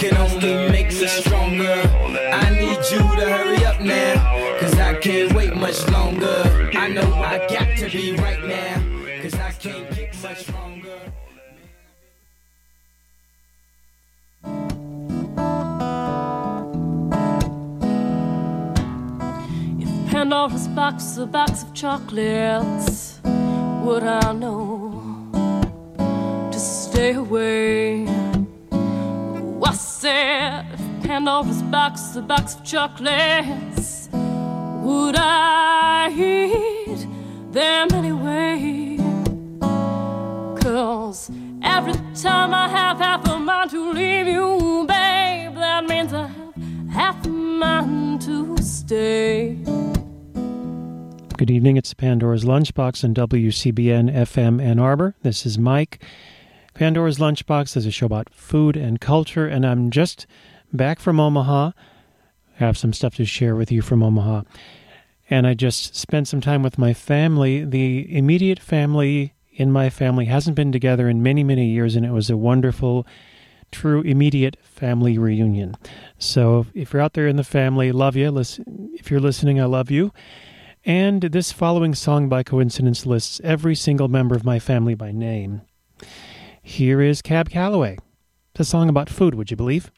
can only make me stronger. I need you to hurry up now, cause I can't wait much longer. I know I got to be right now, cause I can't get much stronger. If Pandora's box, a box of chocolates, would I know to stay away? If Pandora's box, a box of chocolates, would I eat them anyway? Cause every time I have half a mind to leave you, babe, that means I have half a mind to stay. Good evening. It's Pandora's Lunchbox on WCBN FM Ann Arbor. This is Mike. Pandora's Lunchbox is a show about food and culture, and I'm just back from Omaha. I have some stuff to share with you from Omaha. And I just spent some time with my family. The immediate family in my family hasn't been together in many, many years, and it was a wonderful, true, immediate family reunion. So if you're out there in the family, love you. If you're listening, I love you. And this following song by coincidence lists every single member of my family by name. Here is Cab Calloway. It's a song about food, would you believe?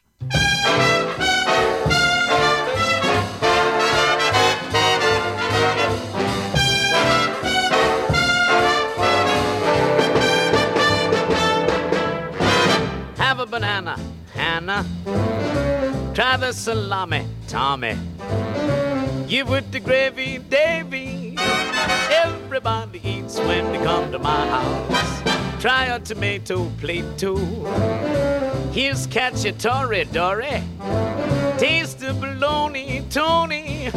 Have a banana, Hannah. Try the salami, Tommy. Give it the gravy, Davy. Everybody eats when they come to my house. Try a tomato plate too. Here's cacciatore, Dory. Taste the bologna, Tony.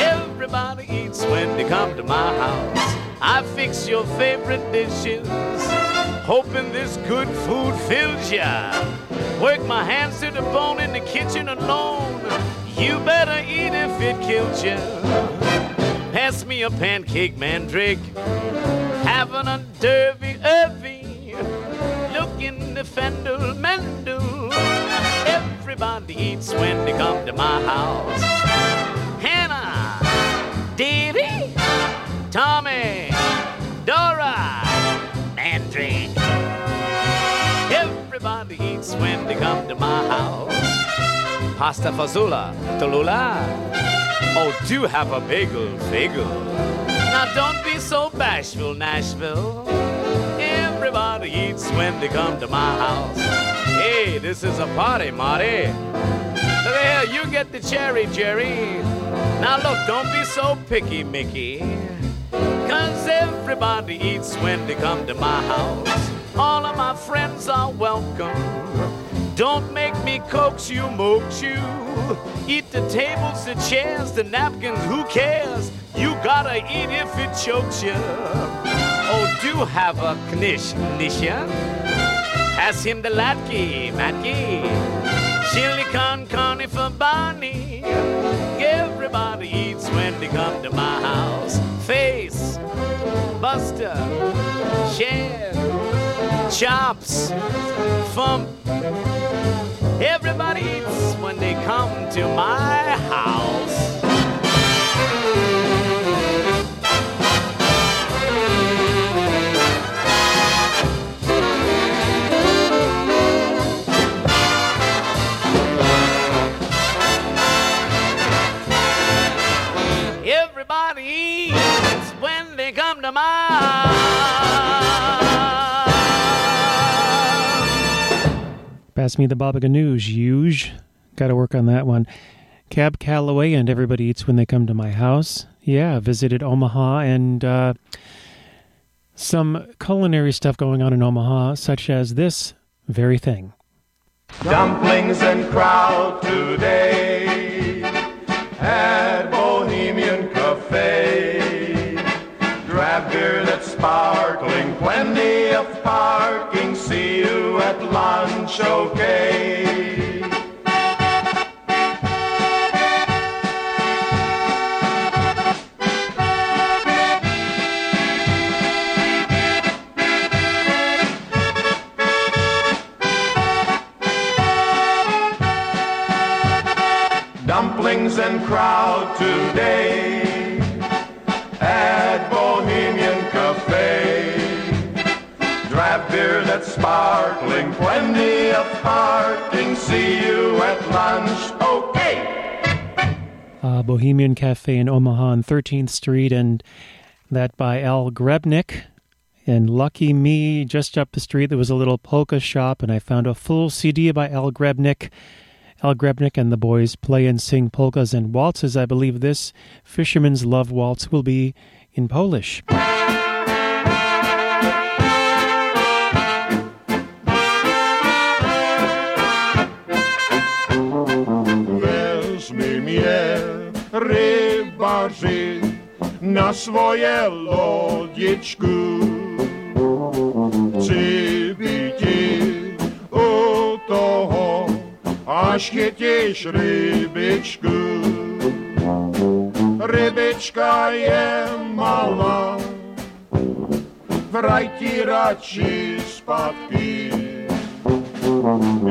Everybody eats when they come to my house. I fix your favorite dishes, hoping this good food fills ya. Work my hands to the bone in the kitchen alone. You better eat if it kills ya. Pass me a pancake, mandrake. Having a derby, irvy. Look in the fendel, mendel. Everybody eats when they come to my house. Hannah, Davy, Tommy, Dora, Mandrake. Everybody eats when they come to my house. Pasta fazola, Tallulah. Oh, do have a bagel, bagel. Now don't be so bashful, Nashville. Everybody eats when they come to my house. Hey, this is a party, Marty. Look here, you get the cherry, Jerry. Now look, don't be so picky, Mickey. Cause everybody eats when they come to my house. All of my friends are welcome. Don't make me coax you, moax you. Eat the tables, the chairs, the napkins, who cares? You gotta eat if it chokes you. Oh, do have a knish, Nisha. Pass him the latke, matke. Chili con carne for Barney. Everybody eats when they come to my house. Face, Buster, Share, Chops, Fump. Everybody eats when they come to my house. Pass me the Baba Ganoush, huge. Got to work on that one. Cab Calloway and Everybody Eats When They Come to My House. Yeah, visited Omaha and uh, some culinary stuff going on in Omaha, such as this very thing. Dumplings and crowd today at okay. Dumplings and crowd today. Add sparkling, plenty of parking. See you at lunch, okay? Bohemian Cafe in Omaha on 13th Street, and that by Al Grebnick. And lucky me, just up the street there was a little polka shop, and I found a full CD by Al Grebnick. Al Grebnick and the boys play and sing polkas and waltzes. I believe this Fisherman's Love Waltz will be in Polish. rybaři na svoje lodičku. Chci u toho, až chytíš rybičku. Rybička je malá, vraj ti radši zpátky.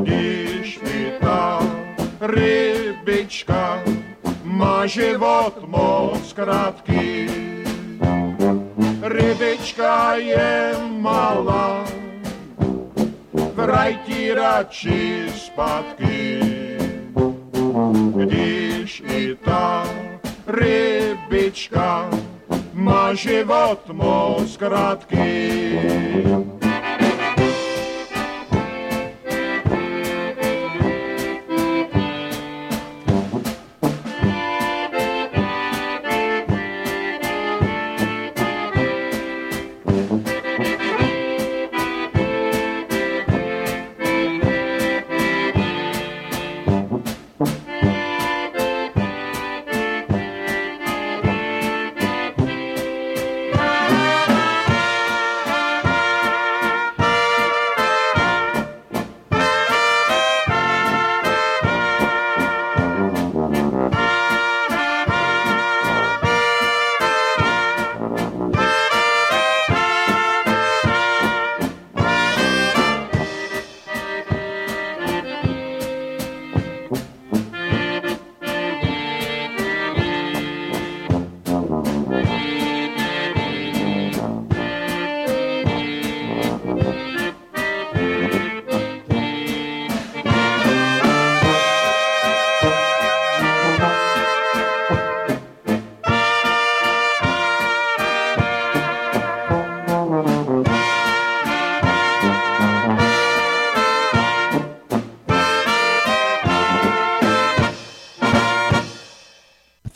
Když mi ta rybička má život moc krátký. Rybička je malá, vrajti radši zpátky. Když i ta rybička má život moc krátký.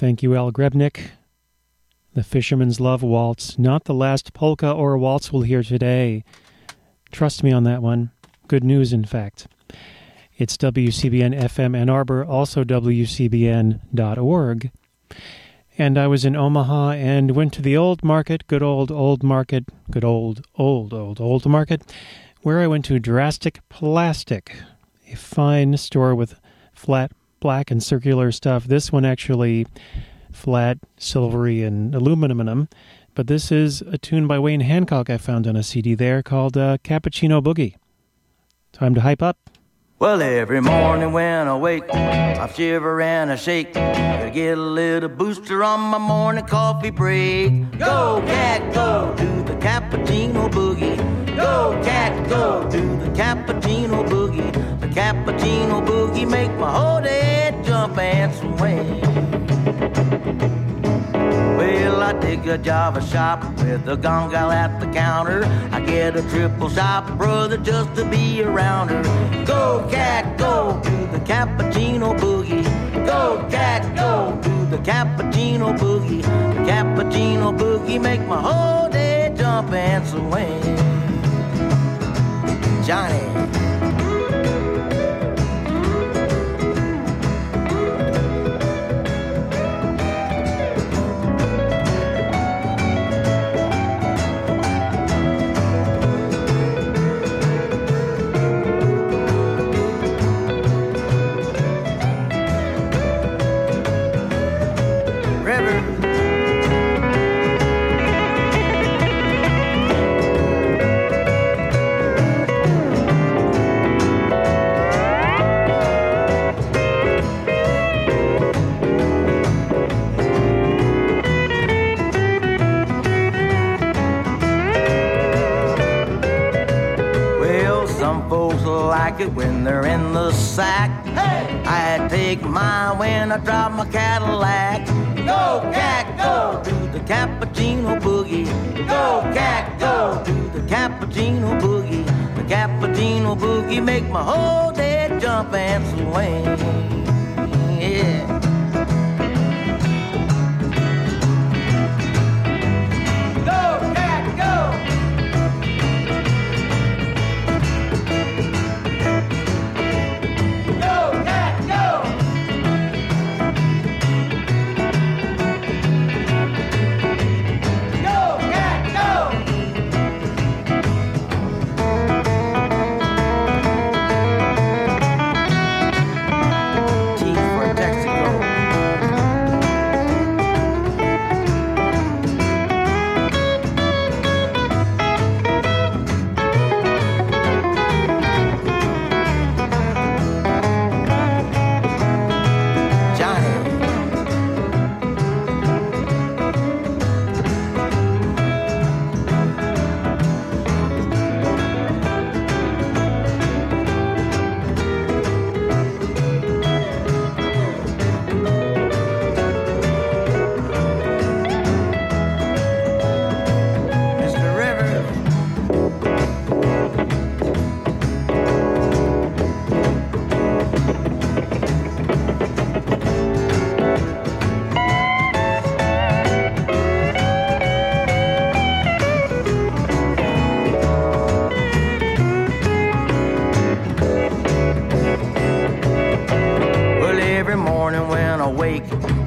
Thank you, Al Grebnick. The Fisherman's Love Waltz, not the last polka or waltz we'll hear today. Trust me on that one. Good news, in fact. It's WCBN FM Ann Arbor, also WCBN.org. And I was in Omaha and went to the old market, good old, old market, good old, old, old, old market, where I went to Drastic Plastic, a fine store with flat black and circular stuff. This one actually flat, silvery, and aluminum. But this is a tune by Wayne Hancock I found on a CD there called uh, Cappuccino Boogie. Time to hype up. Well, every morning when I wake, I shiver and I shake. Gotta get a little booster on my morning coffee break. Go, cat, go, do the cappuccino boogie. Go, cat, go, do the cappuccino boogie. The cappuccino boogie make my whole day swing. Well, I take a Java shop with a gong gal at the counter. I get a triple shot, brother, just to be around her. Go, cat, go, do the cappuccino boogie. Go, cat, go, do the cappuccino boogie. The cappuccino boogie make my whole day jump and swing. Johnny. Mine when I drive my Cadillac. Go, cat, go to the cappuccino boogie. Go, cat, go to the cappuccino boogie. The cappuccino boogie make my whole day jump and swing.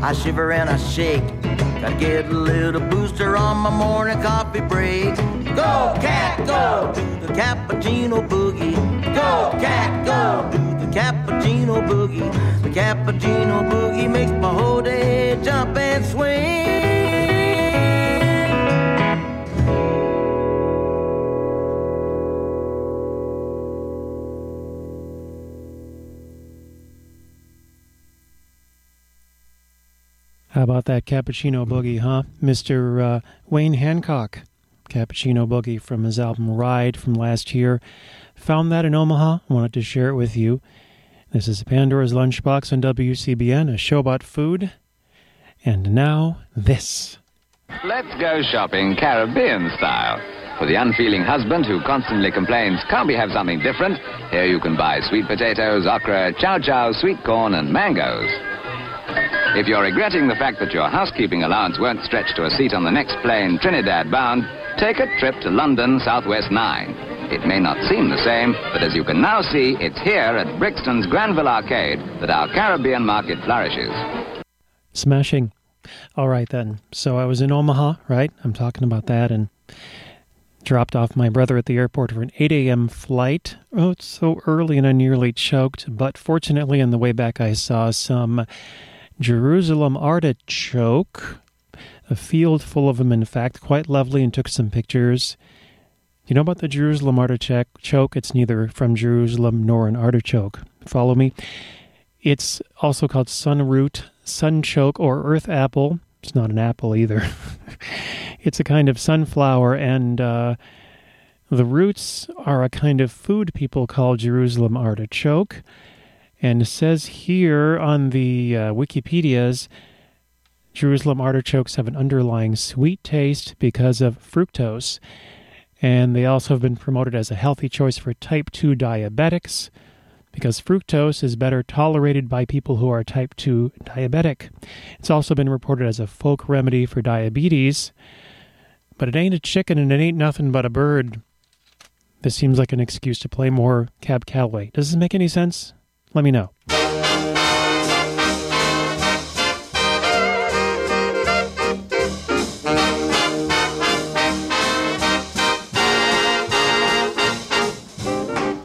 I shiver and I shake. Gotta get a little booster on my morning coffee break. Go, cat, go to the cappuccino boogie. Go, cat, go to the cappuccino boogie. The cappuccino boogie makes my whole day jump and swing. How about that cappuccino boogie, huh? Mr. Uh, Wayne Hancock, cappuccino boogie from his album Ride from last year. Found that in Omaha, wanted to share it with you. This is Pandora's Lunchbox on WCBN, a show about food. And now, this. Let's go shopping Caribbean style. For the unfeeling husband who constantly complains, can't we have something different? Here you can buy sweet potatoes, okra, chow chow, sweet corn, and mangoes. If you're regretting the fact that your housekeeping allowance won't stretch to a seat on the next plane Trinidad bound, take a trip to London Southwest 9. It may not seem the same, but as you can now see, it's here at Brixton's Granville Arcade that our Caribbean market flourishes. Smashing. All right, then. So I was in Omaha, right? I'm talking about that and dropped off my brother at the airport for an 8 a.m. flight. Oh, it's so early and I nearly choked. But fortunately, on the way back, I saw some Jerusalem artichoke, a field full of them, in fact, quite lovely, and took some pictures. You know about the Jerusalem artichoke? It's neither from Jerusalem nor an artichoke. Follow me? It's also called sunroot, sunchoke, or earth apple. It's not an apple either. it's a kind of sunflower, and uh, the roots are a kind of food people call Jerusalem artichoke. And it says here on the uh, Wikipedia's Jerusalem artichokes have an underlying sweet taste because of fructose. And they also have been promoted as a healthy choice for type 2 diabetics because fructose is better tolerated by people who are type 2 diabetic. It's also been reported as a folk remedy for diabetes, but it ain't a chicken and it ain't nothing but a bird. This seems like an excuse to play more Cab Calloway. Does this make any sense? Let me know.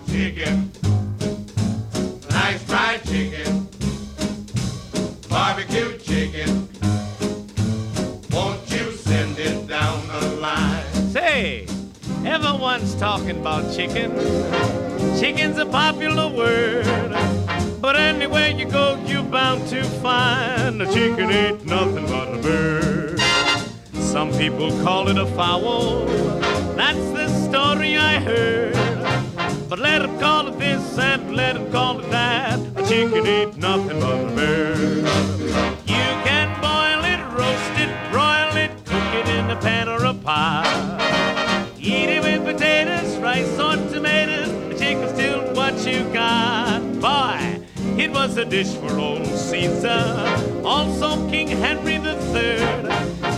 Chicken. Nice fried chicken. Barbecue chicken. Won't you send it down the line? Say, everyone's talking about chicken. Chicken's a popular word. But anywhere you go, you're bound to find a chicken ain't nothing but a bird. Some people call it a fowl. That's the story I heard. But let 'em call it this and let 'em call it that. A chicken ain't nothing but a bird. It was a dish for old Caesar, also King Henry III.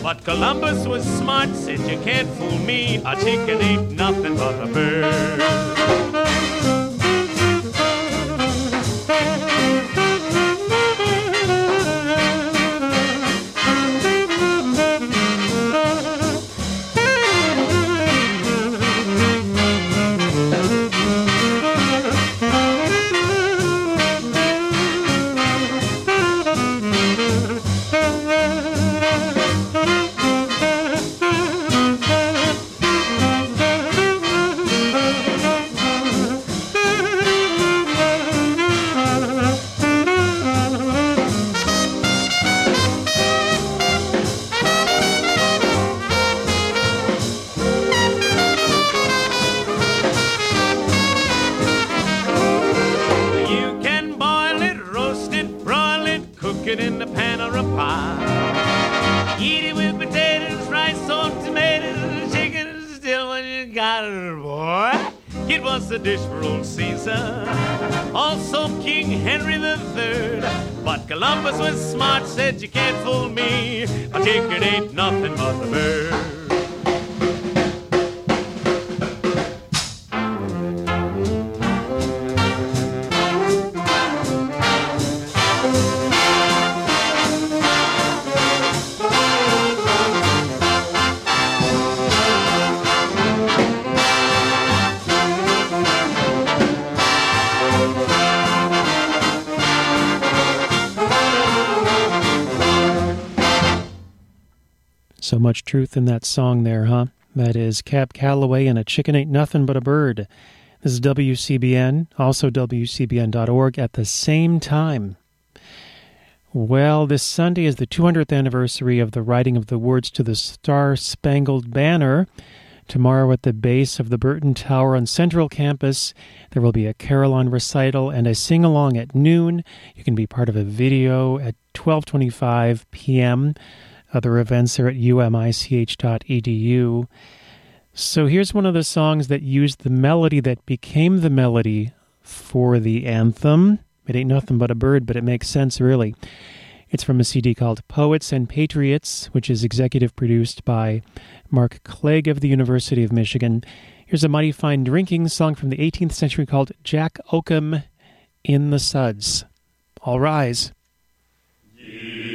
But Columbus was smart, said you can't fool me. A chicken ain't nothing but a bird. Much truth in that song there, huh? That is Cab Calloway and A Chicken Ain't Nothing But a Bird. This is WCBN, also WCBN.org at the same time. Well, this Sunday is the 200th anniversary of the writing of the words to the Star Spangled Banner. Tomorrow at the base of the Burton Tower on Central Campus, there will be a carillon recital and a sing-along at noon. You can be part of a video at 12:25 p.m. Other events are at umich.edu. So here's one of the songs that used the melody that became the melody for the anthem. It ain't nothing but a bird, but it makes sense really. It's from a CD called Poets and Patriots, which is executive produced by Mark Clegg of the University of Michigan. Here's a mighty fine drinking song from the 18th century called Jack Oakham in the Suds. All rise. Lovers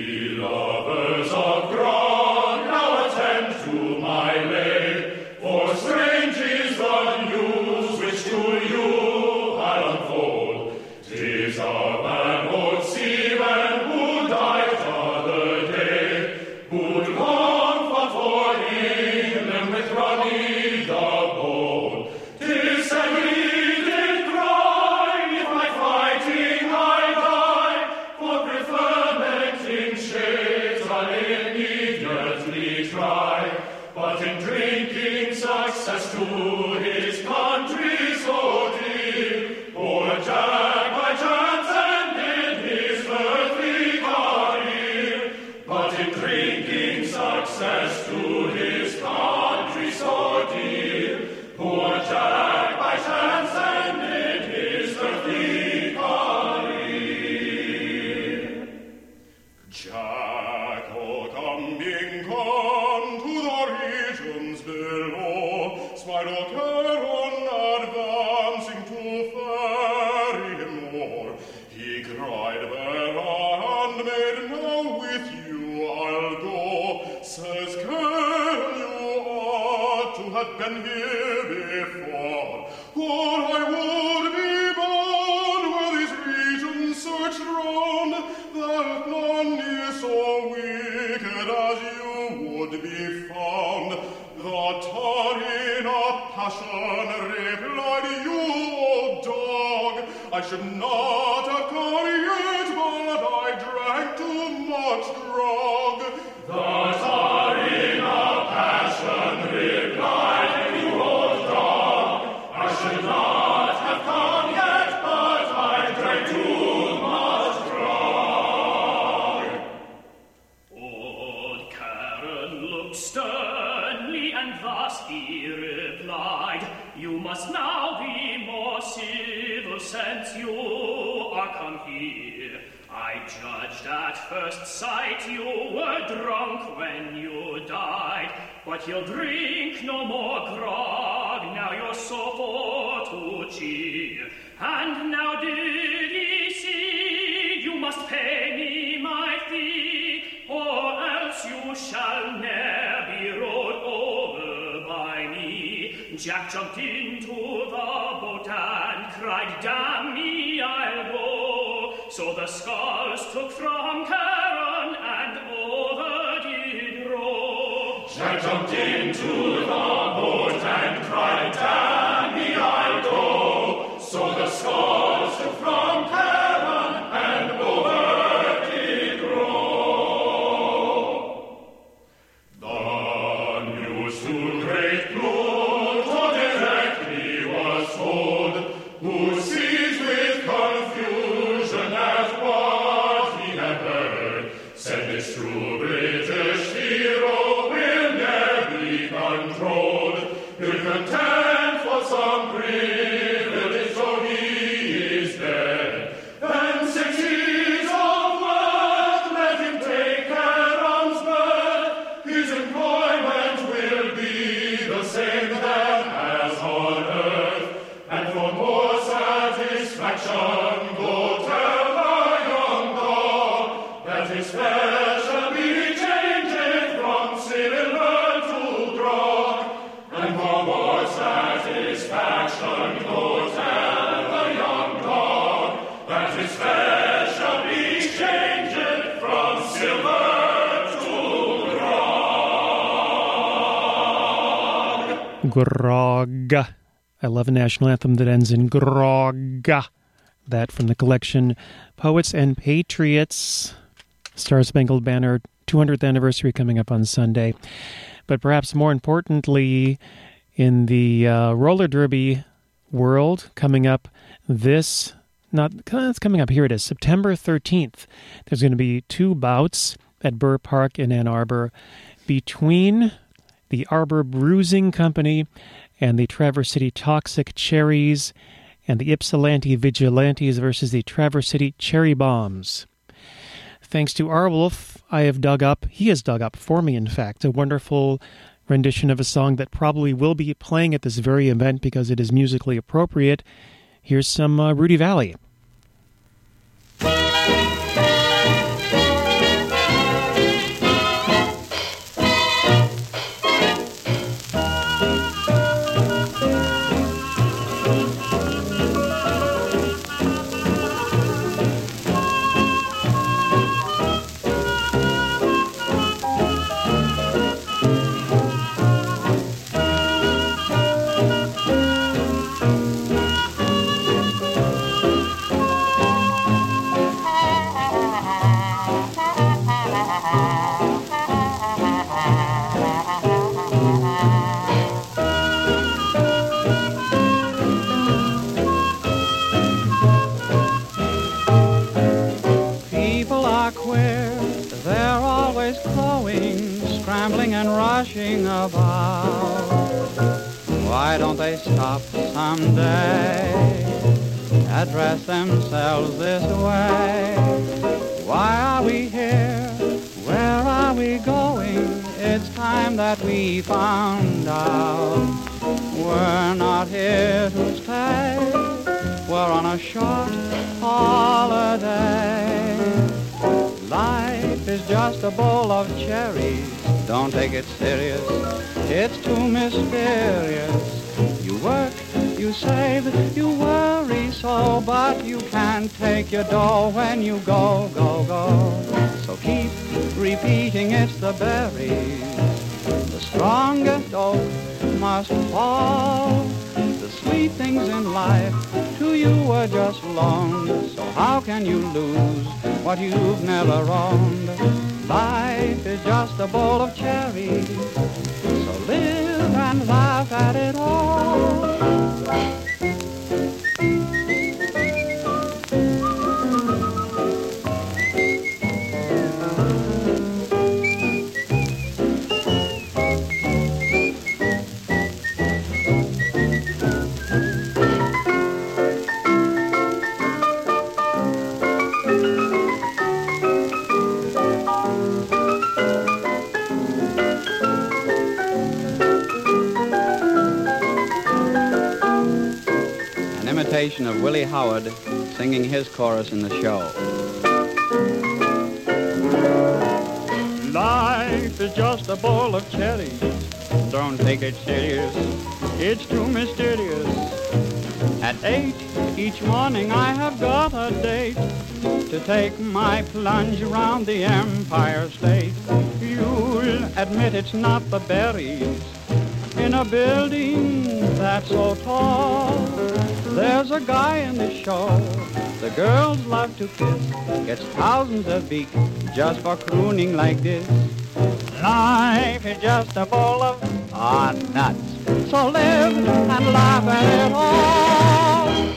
but you'll drink no more grog, now you're so for to cheer. And now did ye see, you must pay me my fee, or else you shall ne'er be rode over by me. Jack jumped into the boat and cried, Damn me, I'll go. So the sculls took from Charon Jack jumped into Grog. I love a national anthem that ends in grog. That from the collection Poets and Patriots. Star Spangled Banner 200th anniversary coming up on Sunday. But perhaps more importantly, in the uh, roller derby world, coming up this not it's coming up here it is September 13th. There's going to be two bouts at Buhr Park in Ann Arbor between the Arbor Bruising Company and the Traverse City Toxic Cherries and the Ypsilanti Vigilantes versus the Traverse City Cherry Bombs. Thanks to Arwolf, I have dug up, he has dug up for me, in fact, a wonderful rendition of a song that probably will be playing at this very event because it is musically appropriate. Here's some uh, Rudy Vallée. Always crowing, scrambling and rushing about. Why don't they stop someday, address themselves this way? Why are we here? Where are we going? It's time that we found out. We're not here to stay. We're on a short holiday. Life is just a bowl of cherries. Don't take it serious. It's too mysterious. You work, you save, you worry so, but you can't take your dough when you go, go, go. So keep repeating it's the berries. The strongest oak must fall. The sweet things in life to you were just loaned. So how can you lose what you've never owned? Chorus in the show. Life is just a bowl of cherries. Don't take it serious. It's too mysterious. At eight each morning I have got a date to take my plunge around the Empire State. You'll admit it's not the berries in a building that's so tall. There's a guy in the show the girls love to kiss, gets thousands of beaks just for crooning like this. Life is just a bowl of ah nuts, so live and laugh at it all.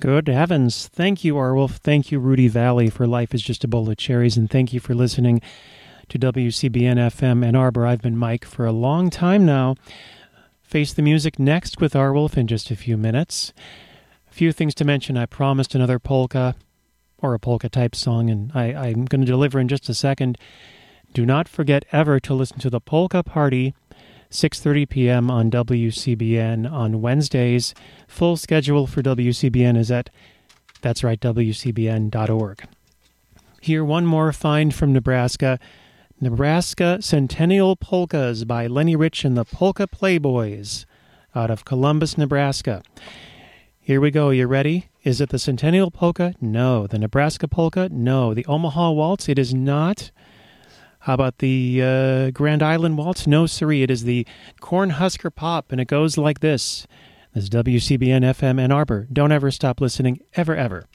Good heavens. Thank you, Arwolf. Thank you, Rudy Vallée, for Life is Just a Bowl of Cherries. And thank you for listening to WCBN FM Ann Arbor. I've been Mike for a long time now. Face the music next with Arwolf in just a few minutes. A few things to mention. I promised another polka or a polka type song, and I, I'm going to deliver in just a second. Do not forget ever to listen to the Polka Party, 6:30 p.m. on WCBN on Wednesdays. Full schedule for WCBN is at that's right WCBN.org. Here one more find from Nebraska. Nebraska Centennial Polkas by Lenny Rich and the Polka Playboys out of Columbus, Nebraska. Here we go. You ready? Is it the Centennial Polka? No. The Nebraska Polka? No. The Omaha Waltz? It is not. How about the uh, Grand Island Waltz? No, siree. It is the Cornhusker Pop, and it goes like this. This is WCBN FM Ann Arbor. Don't ever stop listening, ever, ever.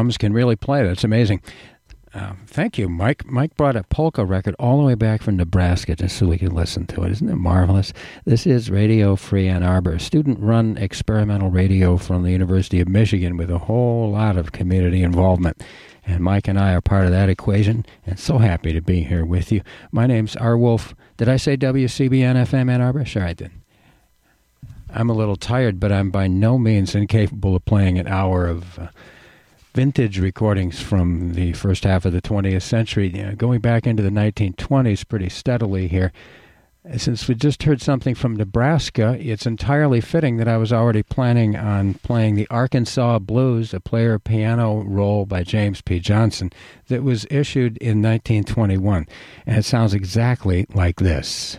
Bums can really play. That's amazing. Uh, thank you, Mike. Mike brought a polka record all the way back from Nebraska just so we could listen to it. Isn't it marvelous? This is Radio Free Ann Arbor, student run experimental radio from the University of Michigan with a whole lot of community involvement. And Mike and I are part of that equation, and so happy to be here with you. My name's R. Wolf. Did I say WCBN FM Ann Arbor? Sure, I did. I'm a little tired, but I'm by no means incapable of playing an hour of. Uh, vintage recordings from the first half of the 20th century, you know, going back into the 1920s pretty steadily here. Since we just heard something from Nebraska, it's entirely fitting that I was already planning on playing the Arkansas Blues, a player piano roll by James P. Johnson, that was issued in 1921. And it sounds exactly like this.